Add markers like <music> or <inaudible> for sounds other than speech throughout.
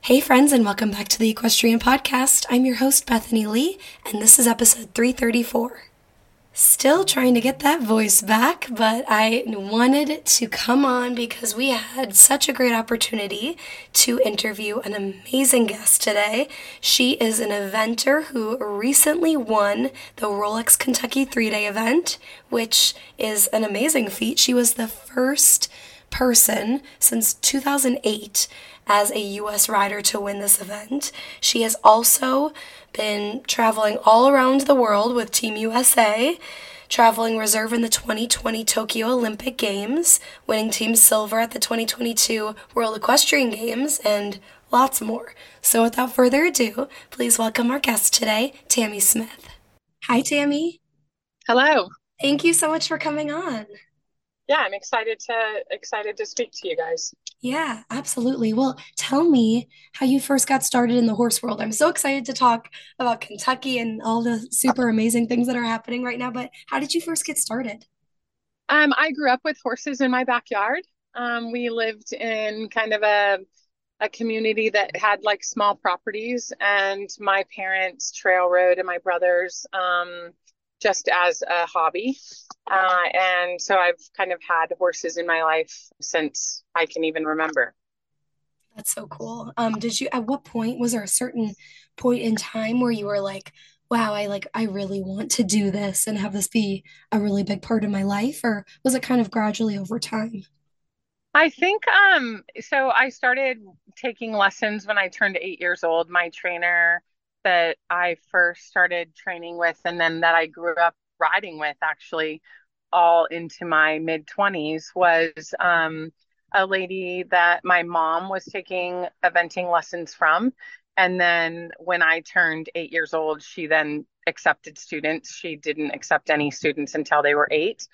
Hey, friends, and welcome back to the Equestrian Podcast. I'm your host, Bethany Lee, and this is episode 334. Still trying to get that voice back, but I wanted to come on because we had such a great opportunity to interview an amazing guest today. She is an eventer who recently won the Rolex Kentucky three day event, which is an amazing feat. She was the first person since 2008 as a US rider to win this event. She has also been traveling all around the world with Team USA, traveling reserve in the 2020 Tokyo Olympic Games, winning Team Silver at the 2022 World Equestrian Games, and lots more. So without further ado, please welcome our guest today, Tamie Smith. Hi, Tamie. Hello. Thank you so much for coming on yeah, I'm excited to excited to speak to you guys. Yeah, absolutely. Well, tell me how you first got started in the horse world. I'm so excited to talk about Kentucky and all the super amazing things that are happening right now, but how did you first get started? Um, I grew up with horses in my backyard. Um, we lived in kind of a a community that had like small properties and my parents trail rode and my brothers um, just as a hobby. Uh, and so I've kind of had horses in my life since I can even remember. That's so cool. Um, did you, at what point, was there a certain point in time where you were like, wow, I like, I really want to do this and have this be a really big part of my life? Or was it kind of gradually over time? I think um so I started taking lessons when I turned 8 years old. My trainer that I first started training with and then that I grew up riding with actually all into my mid 20s was um, a lady that my mom was taking eventing lessons from. And then when I turned eight years old, she then accepted students. She didn't accept any students until they were eight.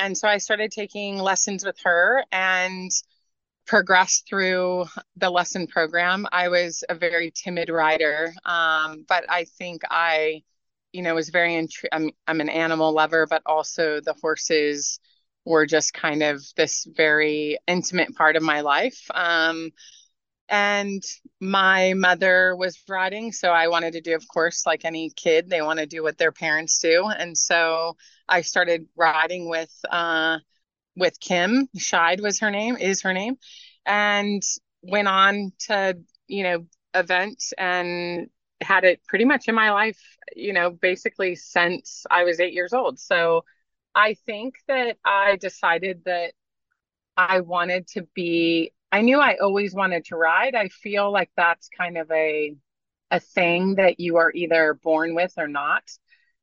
And so I started taking lessons with her and progressed through the lesson program. I was a very timid rider, um, but I think I you know, was very, intri- I'm, I'm an animal lover, but also the horses were just kind of this very intimate part of my life. Um, and my mother was riding, so I wanted to do, of course, like any kid, they want to do what their parents do. And so I started riding with, uh, with Kim. Shide was her name, is her name, and went on to, you know, event and had it pretty much in my life, you know, basically since I was eight years old. So I think that I decided that I wanted to be, I knew I always wanted to ride. I feel like that's kind of a, a thing that you are either born with or not.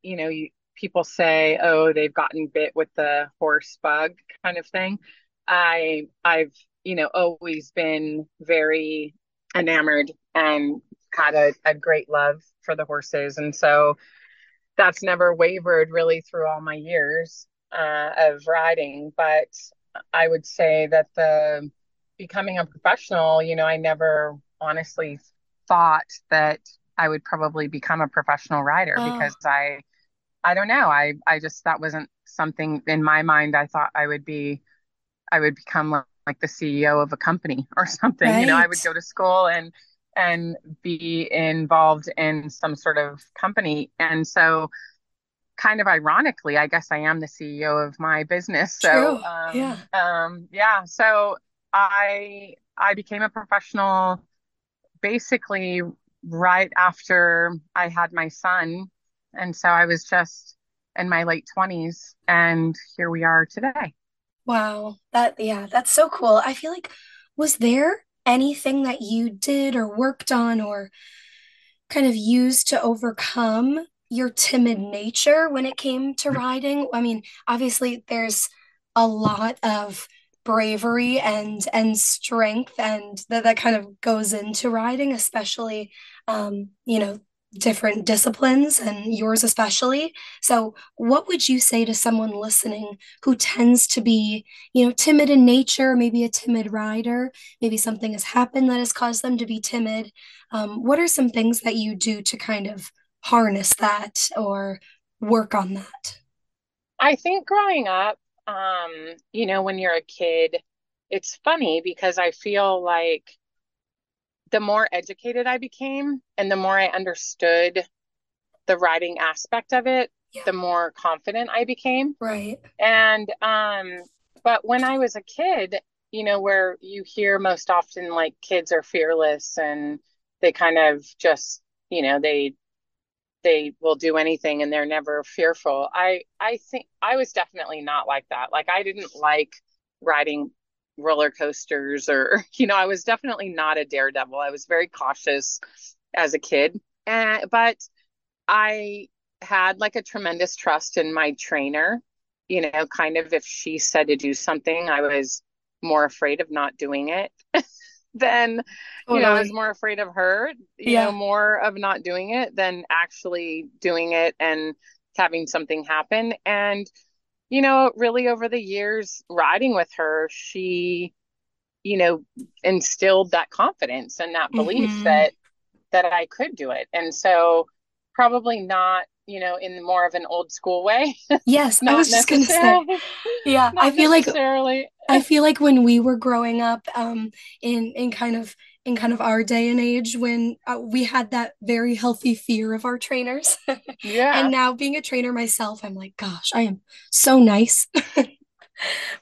You know, you, people say, oh, they've gotten bit with the horse bug kind of thing. I, I've, you know, always been very enamored and had a, a great love for the horses. And so that's never wavered really through all my years uh, of riding. But I would say that the becoming a professional, you know, I never honestly thought that I would probably become a professional rider oh. because I, I don't know. I, I just, that wasn't something in my mind. I thought I would be, I would become like, like the CEO of a company <laughs> or something. Right. You know, I would go to school and and be involved in some sort of company. And so, kind of ironically, I guess I am the CEO of my business. So, um, yeah, um, yeah. So I I became a professional basically right after I had my son, and so I was just in my late twenties, and here we are today. Wow, that yeah, that's so cool. I feel like was there anything that you did or worked on or kind of used to overcome your timid nature when it came to riding? I mean, obviously there's a lot of bravery and and strength and that that kind of goes into riding especially um you know different disciplines and yours especially. So, what would you say to someone listening who tends to be, you know, timid in nature, maybe a timid rider, maybe something has happened that has caused them to be timid? Um, what are some things that you do to kind of harness that or work on that? I think growing up, um, you know, when you're a kid, it's funny because I feel like the more educated I became and the more I understood the writing aspect of it, yeah. the more confident I became. Right. And um but when I was a kid, you know, where you hear most often like kids are fearless and they kind of just, you know, they they will do anything and they're never fearful. I I think I was definitely not like that. Like I didn't like riding roller coasters or <laughs> you know i was definitely not a daredevil. I was very cautious as a kid. And but i had like a tremendous trust in my trainer. You know kind of if she said to do something i was more afraid of not doing it <laughs> than you know i was more afraid of her you yeah. know more of not doing it than actually doing it and having something happen. And you know, really over the years riding with her, she, you know, instilled that confidence and that belief mm-hmm. that that I could do it. And so probably not, you know, in more of an old school way. <laughs> Yes, I was just gonna say. Yeah, I feel like I feel like when we were growing up, um, in in kind of in kind of our day and age when uh, we had that very healthy fear of our trainers. <laughs> yeah. and now being a trainer myself, I'm like, gosh, I am so nice. <laughs>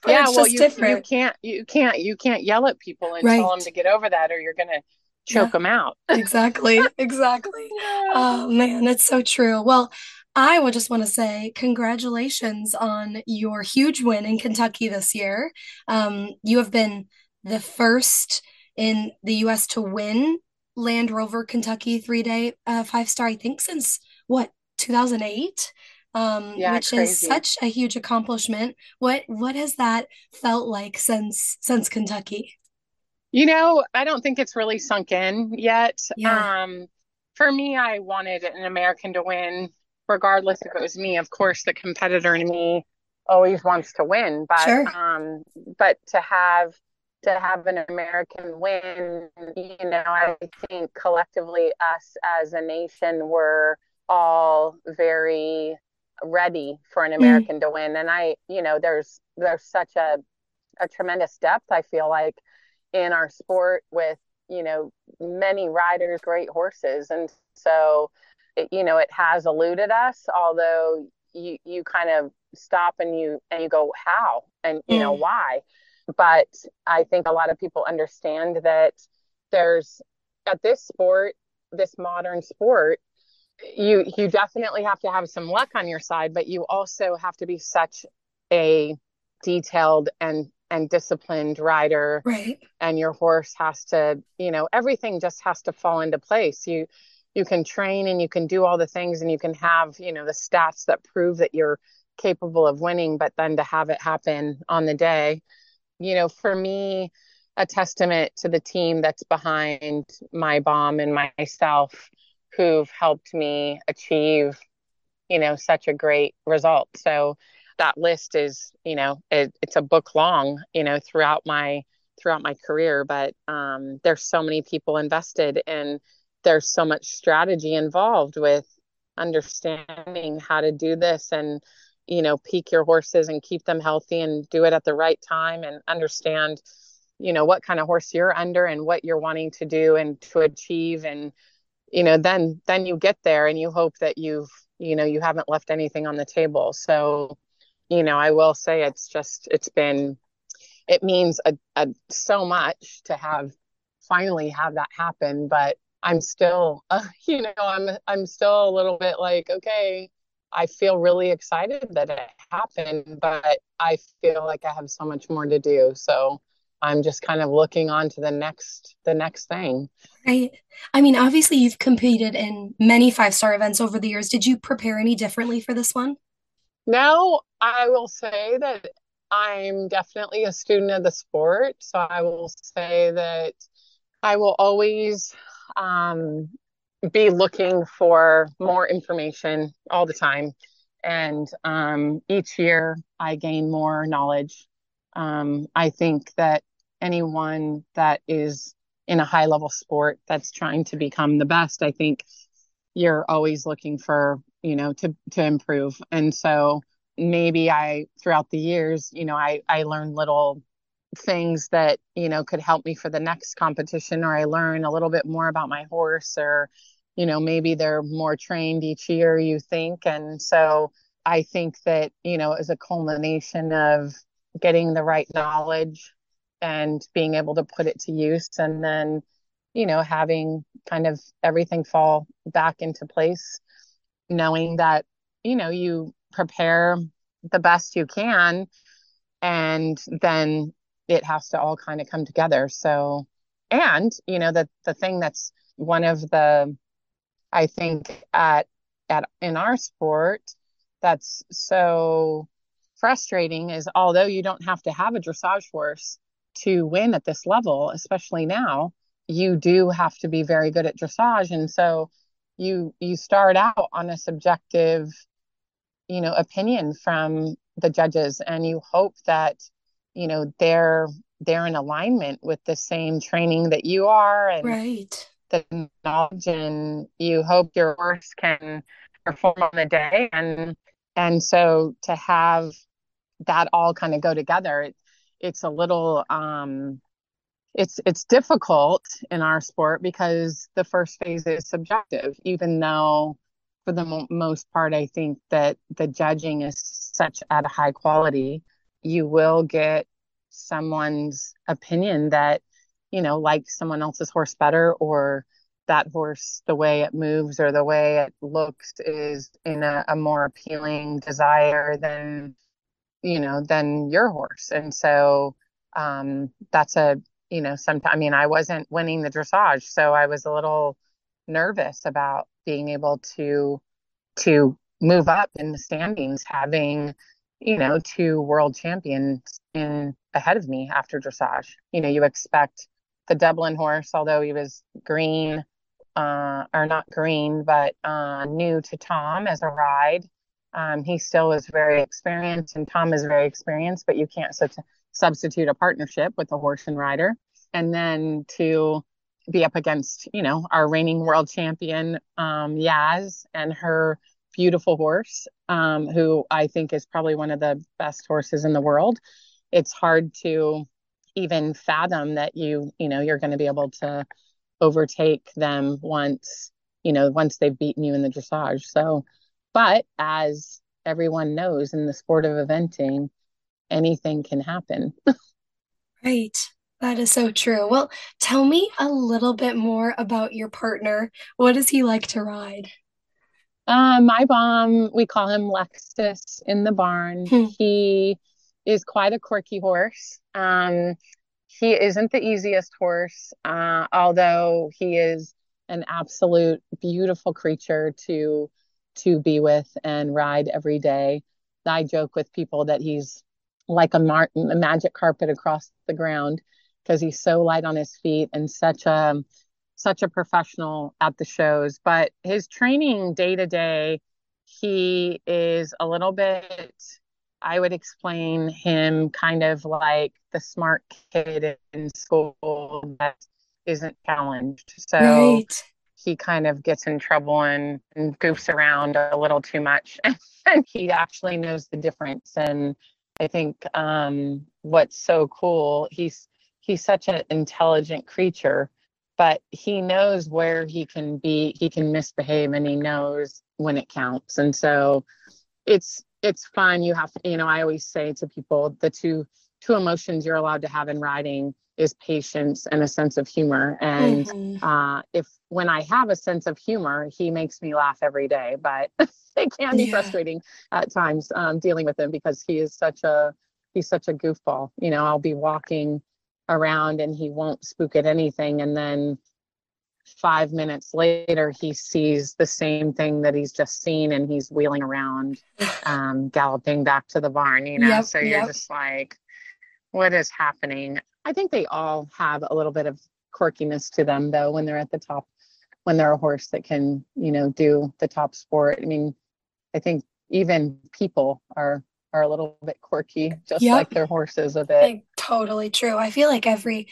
yeah, well, you, different. you can't you can't you can't yell at people and right. tell them to get over that, or you're gonna choke yeah. them out. <laughs> exactly, exactly. Yeah. Oh man, that's so true. Well, I would just want to say congratulations on your huge win in Kentucky this year. Um, you have been the first in the US to win Land Rover Kentucky three day uh, five star, I think, since what, 2008? Um, yeah, which crazy. is such a huge accomplishment. What what has that felt like since since Kentucky? You know, I don't think it's really sunk in yet. Yeah. Um, for me, I wanted an American to win, regardless if it was me. Of course, the competitor in me always wants to win, but sure. um, but to have to have an American win, you know, I think collectively us as a nation were all very ready for an mm. American mm. to win. And I, you know, there's there's such a a tremendous depth I feel like in our sport with, you know, many riders, great horses. And so it, you know, it has eluded us, although you you kind of stop and you and you go, how? And you mm. know, why? But I think a lot of people understand that there's at this sport, this modern sport, you you definitely have to have some luck on your side, but you also have to be such a detailed and and disciplined rider. Right. And your horse has to you know everything just has to fall into place. You you can train and you can do all the things and you can have you know the stats that prove that you're capable of winning but then to have it happen on the day you know, for me, a testament to the team that's behind Mai Baum and myself who've helped me achieve, you know, such a great result. So that list is, you know, it, it's a book long, you know, throughout my throughout my career, but um, there's so many people invested and there's so much strategy involved with understanding how to do this and you know peak your horses and keep them healthy and do it at the right time and understand you know what kind of horse you're under and what you're wanting to do and to achieve. And you know then then you get there and you hope that you've you know you haven't left anything on the table. So you know i will say it's just it's been it means a, a so much to have finally have that happen but i'm still uh, <laughs> you know i'm i'm still a little bit like okay I feel really excited that it happened, but I feel like I have so much more to do. So I'm just kind of looking on to the next the next thing. Right. I mean, obviously you've competed in many five-star events over the years. Did you prepare any differently for this one? No, I will say that I'm definitely a student of the sport. So I will say that I will always um, be looking for more information all the time. And um, each year I gain more knowledge. Um, I think that anyone that is in a high level sport that's trying to become the best, I think you're always looking for, you know, to to improve. And so maybe I throughout the years, you know, I I learned little things that, you know, could help me for the next competition or I learn a little bit more about my horse or you know, maybe they're more trained each year, you think. And so I think that, you know, as a culmination of getting the right knowledge and being able to put it to use and then, you know, having kind of everything fall back into place, knowing that, you know, you prepare the best you can and then it has to all kind of come together. So, and, you know, the, the thing that's one of the I think at at in our sport that's so frustrating is although you don't have to have a dressage horse to win at this level, especially now, you do have to be very good at dressage. And so you you start out on a subjective you know opinion from the judges and you hope that you know they're they're in alignment with the same training that you are and right the knowledge and you hope your horse can perform on the day. And and so to have that all kind of go together it, it's a little um it's it's difficult in our sport because the first phase is subjective even though for the mo- most part i think that the judging is such at a high quality you will get someone's opinion that you know, like someone else's horse better or that horse, the way it moves or the way it looks is in a, a more appealing desire than, you know, than your horse. And so um, that's a, you know, sometimes, I mean, I wasn't winning the dressage, so I was a little nervous about being able to, to move up in the standings, having, you know, two world champions in ahead of me after dressage. You know, you expect the Dublin horse, although he was green, uh, or not green, but uh, new to Tom as a ride. Um, he still was very experienced, and Tom is very experienced, but you can't su- substitute a partnership with a horse and rider. And then to be up against, you know, our reigning world champion, um, Yaz, and her beautiful horse, um, who I think is probably one of the best horses in the world. It's hard to even fathom that you you know you're going to be able to overtake them once you know once they've beaten you in the dressage. So but as everyone knows in the sport of eventing anything can happen. <laughs> Right. That is so true. Well tell me a little bit more about your partner. What does he like to ride? Um Mai Baum we call him lexus in the barn. Hmm. he is quite a quirky horse. Um, he isn't the easiest horse, uh, although he is an absolute beautiful creature to to be with and ride every day. I joke with people that he's like a, mar- a magic carpet across the ground because he's so light on his feet and such a such a professional at the shows. But his training day to day, he is a little bit I would explain him kind of like the smart kid in school that isn't challenged. So right. he kind of gets in trouble and, and goofs around a little too much. <laughs> and he actually knows the difference. And I think um, what's so cool, he's he's such an intelligent creature, but he knows where he can be, he can misbehave and he knows when it counts. And so it's it's fun. You have, to, you know, I always say to people the two two emotions you're allowed to have in riding is patience and a sense of humor. And mm-hmm. uh, if when I have a sense of humor, he makes me laugh every day. But <laughs> it can be yeah. frustrating at times um, dealing with him because he is such a he's such a goofball. You know, I'll be walking around and he won't spook at anything, and then five minutes later he sees the same thing that he's just seen and he's wheeling around <sighs> um, galloping back to the barn you know yep, so you're yep. just like what is happening i think they all have a little bit of quirkiness to them though when they're at the top when they're a horse that can, you know, do the top sport. I mean, I think even people are are a little bit quirky, just yep. like their horses a bit. Like, totally true. I feel like every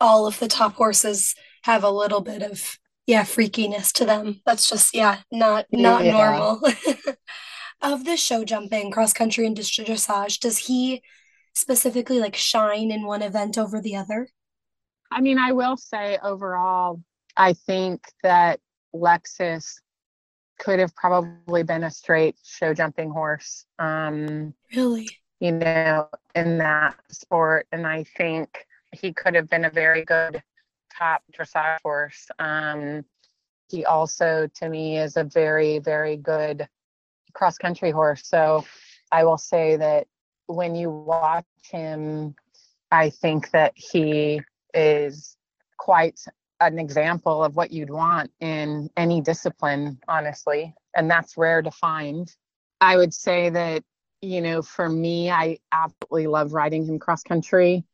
all of the top horses have a little bit of yeah freakiness to them. That's just yeah not not yeah. normal. <laughs> of the show jumping, cross country, and dressage, does he specifically like shine in one event over the other? I mean, I will say overall, I think that Lexus could have probably been a straight show jumping horse. Um, really? You know, in that sport. And I think he could have been a very good top dressage horse. Um, he also, to me, is a very, very good cross country horse. So I will say that when you watch him, I think that he is quite an example of what you'd want in any discipline, honestly. And that's rare to find. I would say that, you know, for me, I absolutely love riding him cross country.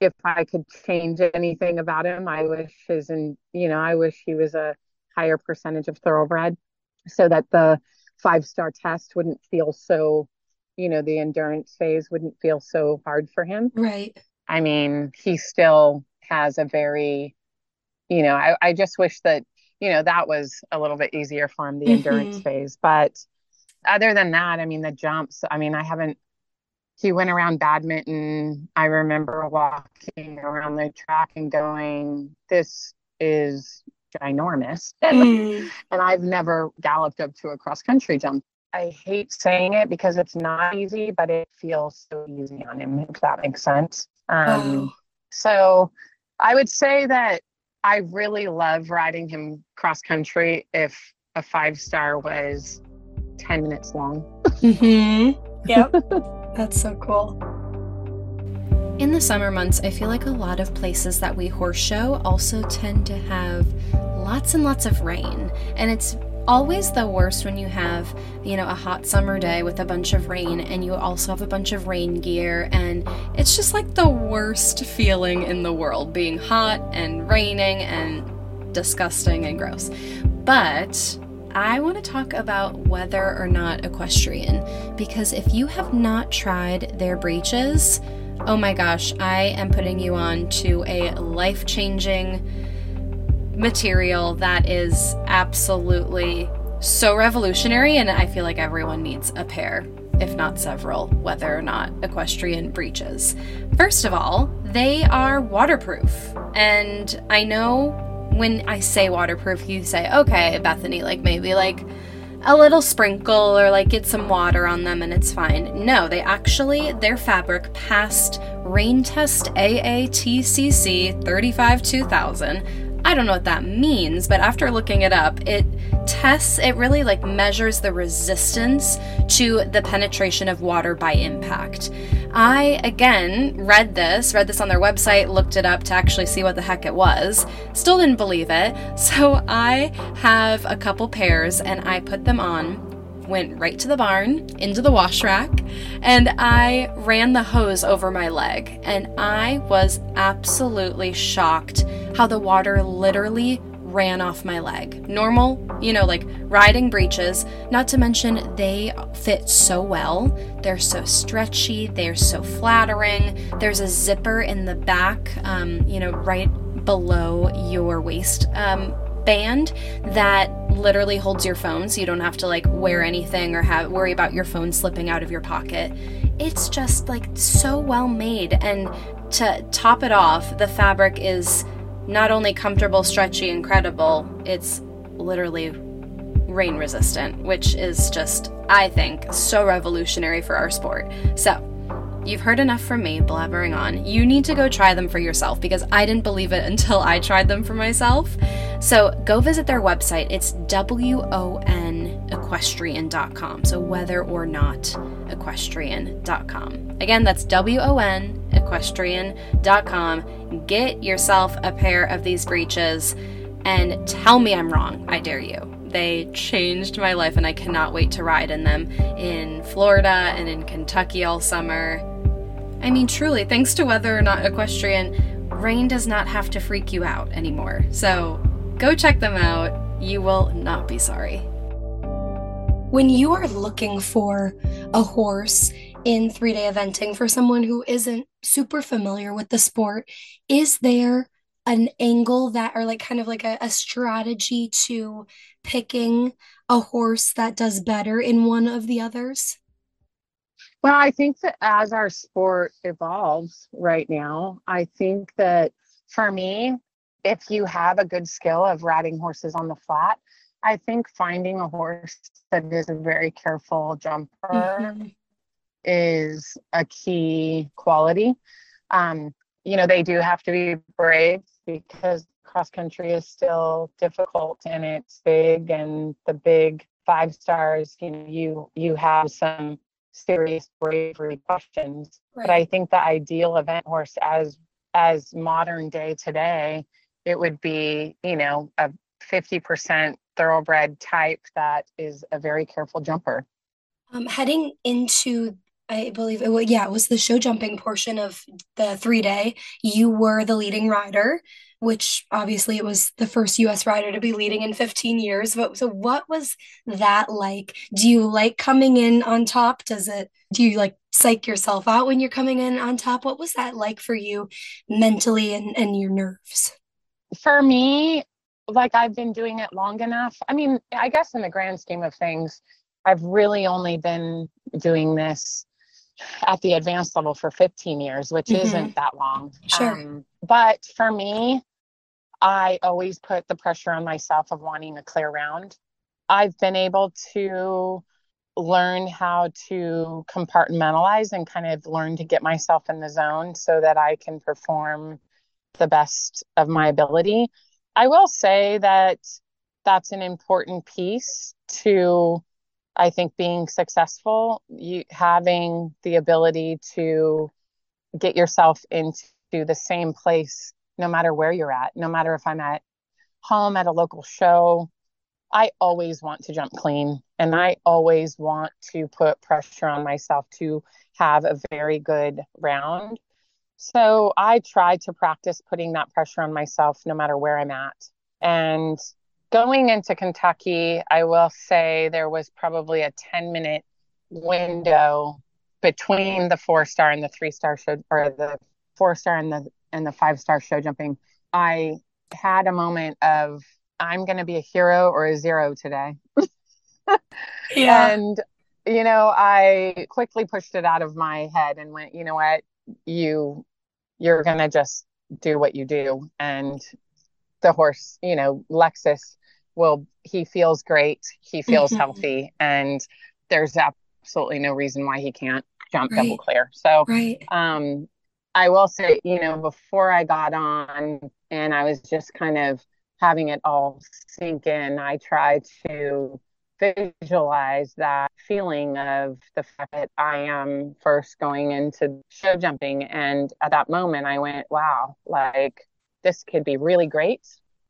If I could change anything about him, I wish his, and you know, I wish he was a higher percentage of thoroughbred so that the five star test wouldn't feel so, you know, the endurance phase wouldn't feel so hard for him. Right. I mean, he still has a very you know, I, I just wish that, you know, that was a little bit easier for him, the mm-hmm. endurance phase. But other than that, I mean, the jumps, I mean, I haven't, he went around badminton. I remember walking around the track and going, this is ginormous. <laughs> Mm. and I've never galloped up to a cross country jump. I hate saying it because it's not easy, but it feels so easy on him, if that makes sense. Um, oh. So I would say that I really love riding him cross country if a five star was 10 minutes long. mm-hmm. <laughs> Yep. That's so cool. In the summer months, I feel like a lot of places that we horse show also tend to have lots and lots of rain. And it's always the worst when you have, you know, a hot summer day with a bunch of rain and you also have a bunch of rain gear and it's just like the worst feeling in the world being hot and raining and disgusting and gross. But I want to talk about weather or not equestrian because if you have not tried their breeches, oh my gosh, I am putting you on to a life-changing material that is absolutely so revolutionary, and I feel like everyone needs a pair, if not several, weather or not equestrian breeches. First of all, they are waterproof, and I know when I say waterproof, you say, okay, Bethany, like maybe like a little sprinkle or like get some water on them and it's fine. No, they actually, their fabric passed rain test AATCC 35 2000 I don't know what that means, but after looking it up, it tests, it really like measures the resistance to the penetration of water by impact. I again read this, read this on their website, looked it up to actually see what the heck it was. Still didn't believe it. <laughs> So I have a couple pairs and I put them on went right to the barn, into the wash rack, and I ran the hose over my leg. And I was absolutely shocked how the water literally ran off my leg. Normal, you know, like riding breeches, not to mention they fit so well. They're so stretchy, they're so flattering. There's a zipper in the back, um, you know, right below your waist um, band that literally holds your phone so you don't have to like wear anything or have worry about your phone slipping out of your pocket. It's just like so well made and to top it off, the fabric is not only comfortable, stretchy, incredible, it's literally rain resistant, which is just I think so revolutionary for our sport. So, You've heard enough from me blabbering on. You need to go try them for yourself because I didn't believe it <laughs> until I tried them for myself. So go visit their website. It's wonequestrian.com. So weather or not equestrian.com. Again, that's wonequestrian.com. Get yourself a pair of these breeches and tell me I'm wrong. I dare you. They changed my life, and I cannot wait to ride in them in Florida and in Kentucky all summer. I mean, truly, thanks to weather or not equestrian, rain does not have to freak you out anymore. So go check them out. You will not be sorry. When you are looking for a horse in three day eventing for someone who isn't super familiar with the sport, is there an angle that, or like kind of like a, a strategy to picking a horse that does better in one of the others? Well, I think that as our sport evolves right now, I think that for me, if you have a good skill of riding horses on the flat, I think finding a horse that is a very careful jumper mm-hmm. Is a key quality. Um, you know, they do have to be brave because cross country is still difficult and it's big and the big five stars, you know, you you have some serious bravery questions. Right. But I think the ideal event horse as as modern day today, it would be, you know, a 50% thoroughbred type that is a very careful jumper. Um, heading into I believe it was, yeah, it was the show jumping portion of the three day. You were the leading rider, which obviously it was the first US rider to be leading in 15 years. But so what was that like? Do you like coming in on top? Does it do you like psych yourself out when you're coming in on top? What was that like for you mentally and, and your nerves? For me, like I've been doing it long enough. I mean, I guess in the grand scheme of things, I've really only been doing this at the advanced level for 15 years, which mm-hmm. isn't that long. Sure. Um, but for me, I always put the pressure on myself of wanting a clear round. I've been able to learn how to compartmentalize and kind of learn to get myself in the zone so that I can perform the best of my ability. I will say that that's an important piece to I think being successful, you having the ability to get yourself into the same place no matter where you're at, no matter if I'm at home at a local show, I always want to jump clean and I always want to put pressure on myself to have a very good round. So I try to practice putting that pressure on myself no matter where I'm at. And going into Kentucky, I will say there was probably a 10 minute window between the four star and the three star show or the four star and the and the five star show jumping. I had a moment of I'm going to be a hero or a zero today. <laughs> yeah. And you know, I quickly pushed it out of my head and went, you know what? You you're going to just do what you do and the horse, you know, Lexus well he feels great he feels mm-hmm. healthy and there's absolutely no reason why he can't jump right. double clear so right. um i will say you know before i got on and i was just kind of having it all sink in i tried to visualize that feeling of the fact that I am first going into show jumping. And at that moment, I went, wow, like this could be really great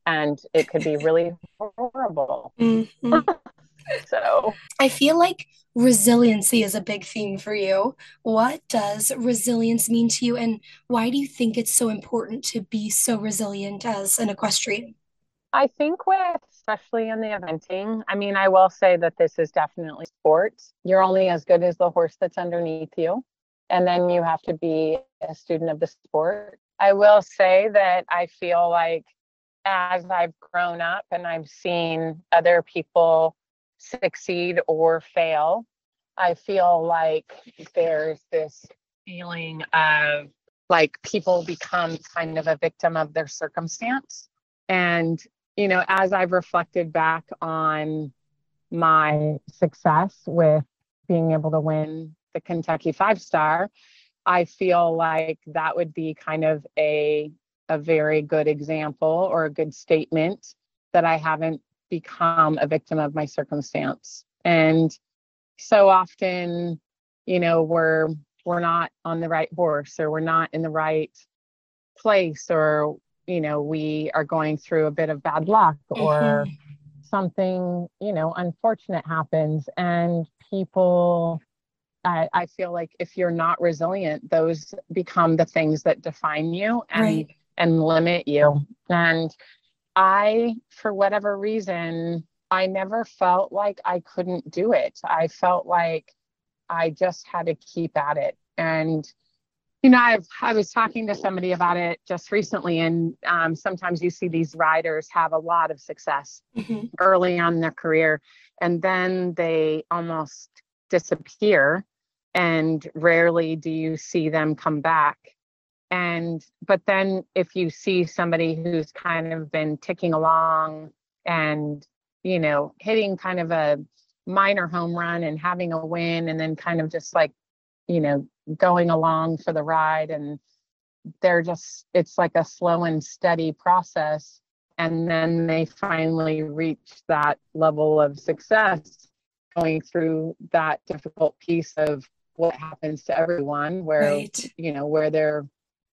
and it could be really horrible. Mm-hmm. <laughs> so I feel like resiliency is a big theme for you. What does resilience mean to you, and why do you think it's so important to be so resilient as an equestrian? I think with especially in the eventing, I mean, I will say that this is definitely sports. You're only as good as the horse that's underneath you. And then you have to be a student of the sport. I will say that I feel like as I've grown up and I've seen other people succeed or fail, I feel like there's this feeling of like people become kind of a victim of their circumstance. And, you know, as I've reflected back on my success with being able to win the Kentucky five star, I feel like that would be kind of a a very good example or a good statement that I haven't become a victim of my circumstance. And so often, you know, we're we're not on the right horse or we're not in the right place or you know, we are going through a bit of bad luck or mm-hmm. something, you know, unfortunate happens and people I, I, feel like if you're not resilient, those become the things that define you. And right and limit you. And I, for whatever reason, I never felt like I couldn't do it. I felt like I just had to keep at it. And, you know, I've, I was talking to somebody about it just recently, and um, sometimes you see these riders have a lot of success mm-hmm. early on in their career, and then they almost disappear, and rarely do you see them come back and but then if you see somebody who's kind of been ticking along and you know hitting kind of a minor home run and having a win and then kind of just like you know going along for the ride and they're just it's like a slow and steady process and then they finally reach that level of success going through that difficult piece of what happens to everyone where right. you know where they're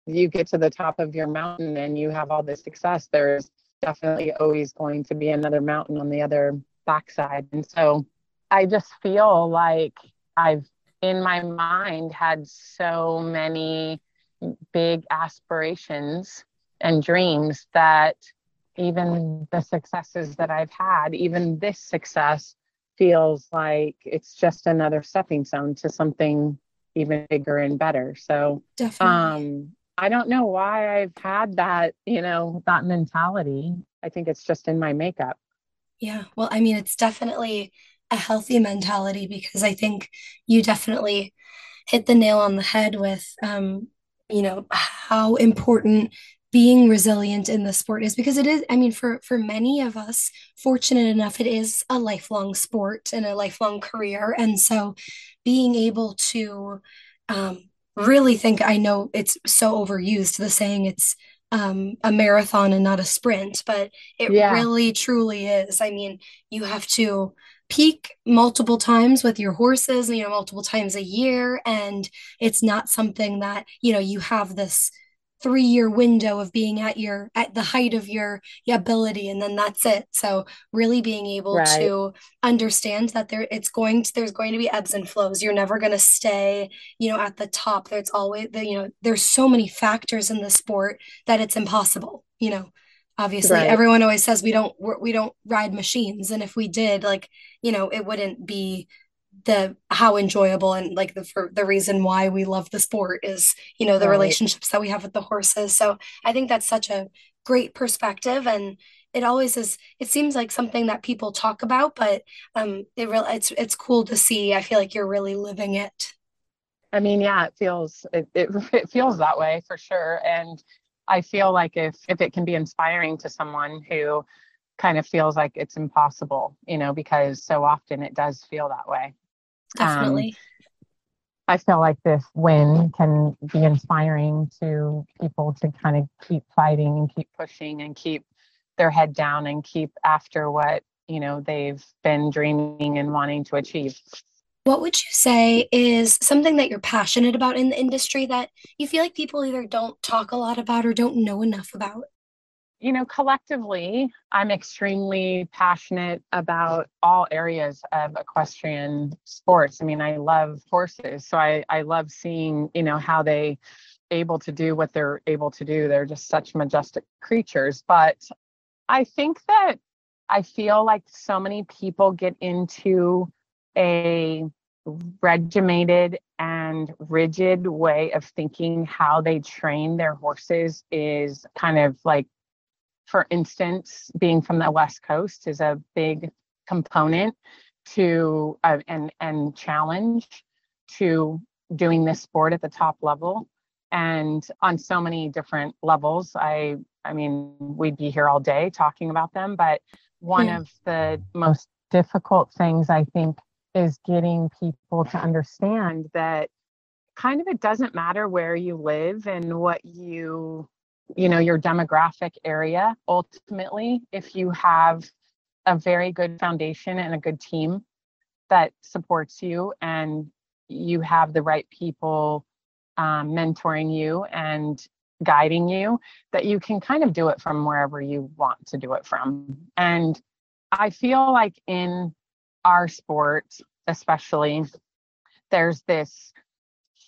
you get to the top of your mountain and you have all this success, there's definitely always going to be another mountain on the other backside. And so I just feel like I've in my mind had so many big aspirations and dreams that even the successes that I've had, even this success feels like it's just another stepping stone to something even bigger and better. So Definitely. um I don't know why I've had that, you know, that mentality. I think it's just in my makeup. Yeah. Well, I mean, it's definitely a healthy mentality because I think you definitely hit the nail on the head with, um, you know, how important being resilient in the sport is because it is i mean for for many of us fortunate enough it is a lifelong sport and a lifelong career and so being able to um, really think I know it's so overused the saying it's um, a marathon and not a sprint, but it yeah. really truly is. I mean, you have to peak multiple times with your horses, you know, multiple times a year. And it's not something that, you know, you have this three year window of being at your at the height of your, your ability and then that's it so really being able right. to understand that there it's going to there's going to be ebbs and flows you're never going to stay you know at the top there's always the, you know there's so many factors in the sport that it's impossible you know obviously right. everyone always says we don't we don't ride machines and if we did like you know it wouldn't be the how enjoyable and like the for the reason why we love the sport is you know the right. relationships that we have with the horses. So i think that's such a great perspective and it always is it seems like something that people talk about but um it really it's it's cool to see. I feel like you're really living it. I mean yeah it feels it, it, <laughs> it feels that way for sure. And i feel like if if it can be inspiring to someone who kind of feels like it's impossible you know because so often it does feel that way Definitely. Um, I feel like this win can be inspiring to people to kind of keep fighting and keep pushing and keep their head down and keep after what you know they've been dreaming and wanting to achieve. What would you say is something that you're passionate about in the industry that you feel like people either don't talk a lot about or don't know enough about? You know, collectively, I'm extremely passionate about all areas of equestrian sports. I mean, I love horses, so I, I love seeing, you know, how they able to do what they're able to do. They're just such majestic creatures. But I think that I feel like so many people get into a regimented and rigid way of thinking how they train their horses is kind of like for instance, being from the West Coast is a big component to uh, and and challenge to doing this sport at the top level and on so many different levels i i mean we'd be here all day talking about them but one yeah. of the most difficult things i think is getting people to understand that kind of it doesn't matter where you live and what you you know your demographic area ultimately if you have a very good foundation and a good team that supports you and you have the right people um, mentoring you and guiding you that you can kind of do it from wherever you want to do it from. And i feel like in our sport especially there's this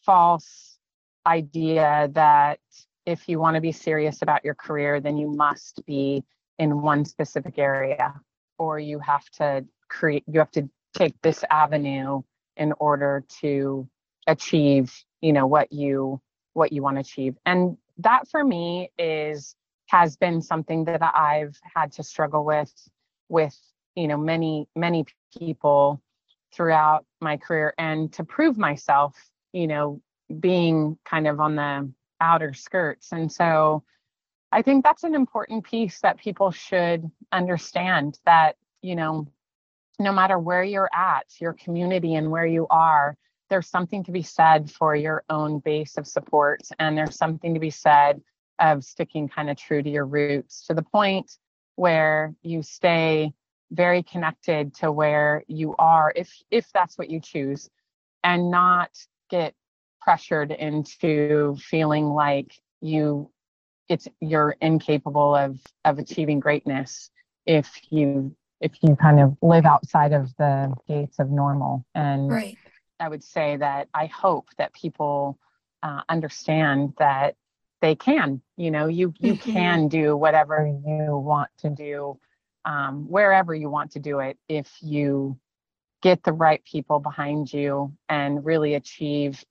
false idea that if you want to be serious about your career, then you must be in one specific area or you have to create you have to take this avenue in order to achieve you know what you what you want to achieve. And that for me is has been something that i've had to struggle with with you know many many people throughout my career. And to prove myself you know being kind of on the outer skirts. And so i think that's an important piece that people should understand that you know no matter where you're at your community and where you are there's something to be said for your own base of support and there's something to be said of sticking kind of true to your roots to the point where you stay very connected to where you are if if that's what you choose and not get pressured into feeling like you it's you're incapable of of achieving greatness if you if you kind of live outside of the gates of normal and right I would say that I hope that people uh, understand that they can. You know, you you can do whatever you want to do, um, wherever you want to do it, if you get the right people behind you and really achieve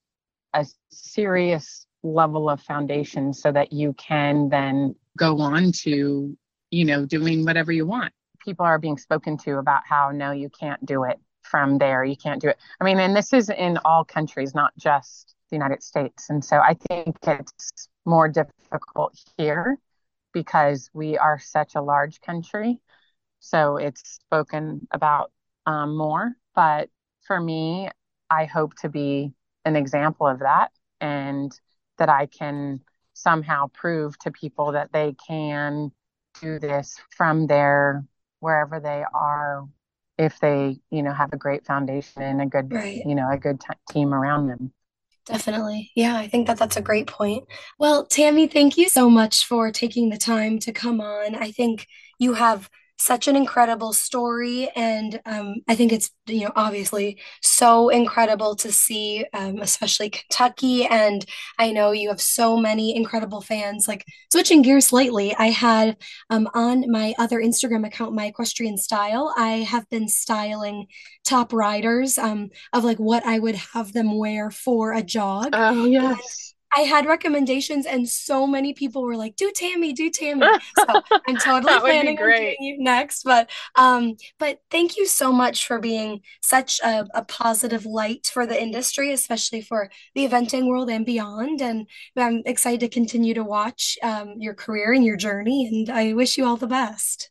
a serious level of foundation, so that you can then go on to, you know, doing whatever you want. People are being spoken to about how no, you can't do it from there. You can't do it. I mean, and this is in all countries, not just the United States. And so I think it's more difficult here because we are such a large country. So it's spoken about um, more. But for me, I hope to be an example of that and that I can somehow prove to people that they can do this from their wherever they are if they you know have a great foundation and a good right. you know a good t- team around them Definitely. Yeah, I think that that's a great point. Well, Tamie, thank you so much for taking the time to come on. I think you have such an incredible story. And um, i think it's you know obviously so incredible to see um, especially kentucky. And i know you have so many incredible fans. Like switching gears slightly i had um, on my other instagram account my equestrian style i have been styling top riders um, of like what i would have them wear for a jog. Oh yes I had recommendations, and so many people were like, "Do Tamie, do Tamie." <laughs> So I'm totally planning on doing you next. But um, but thank you so much for being such a, a positive light for the industry, especially for the eventing world and beyond. And I'm excited to continue to watch um, your career and your journey. And I wish you all the best.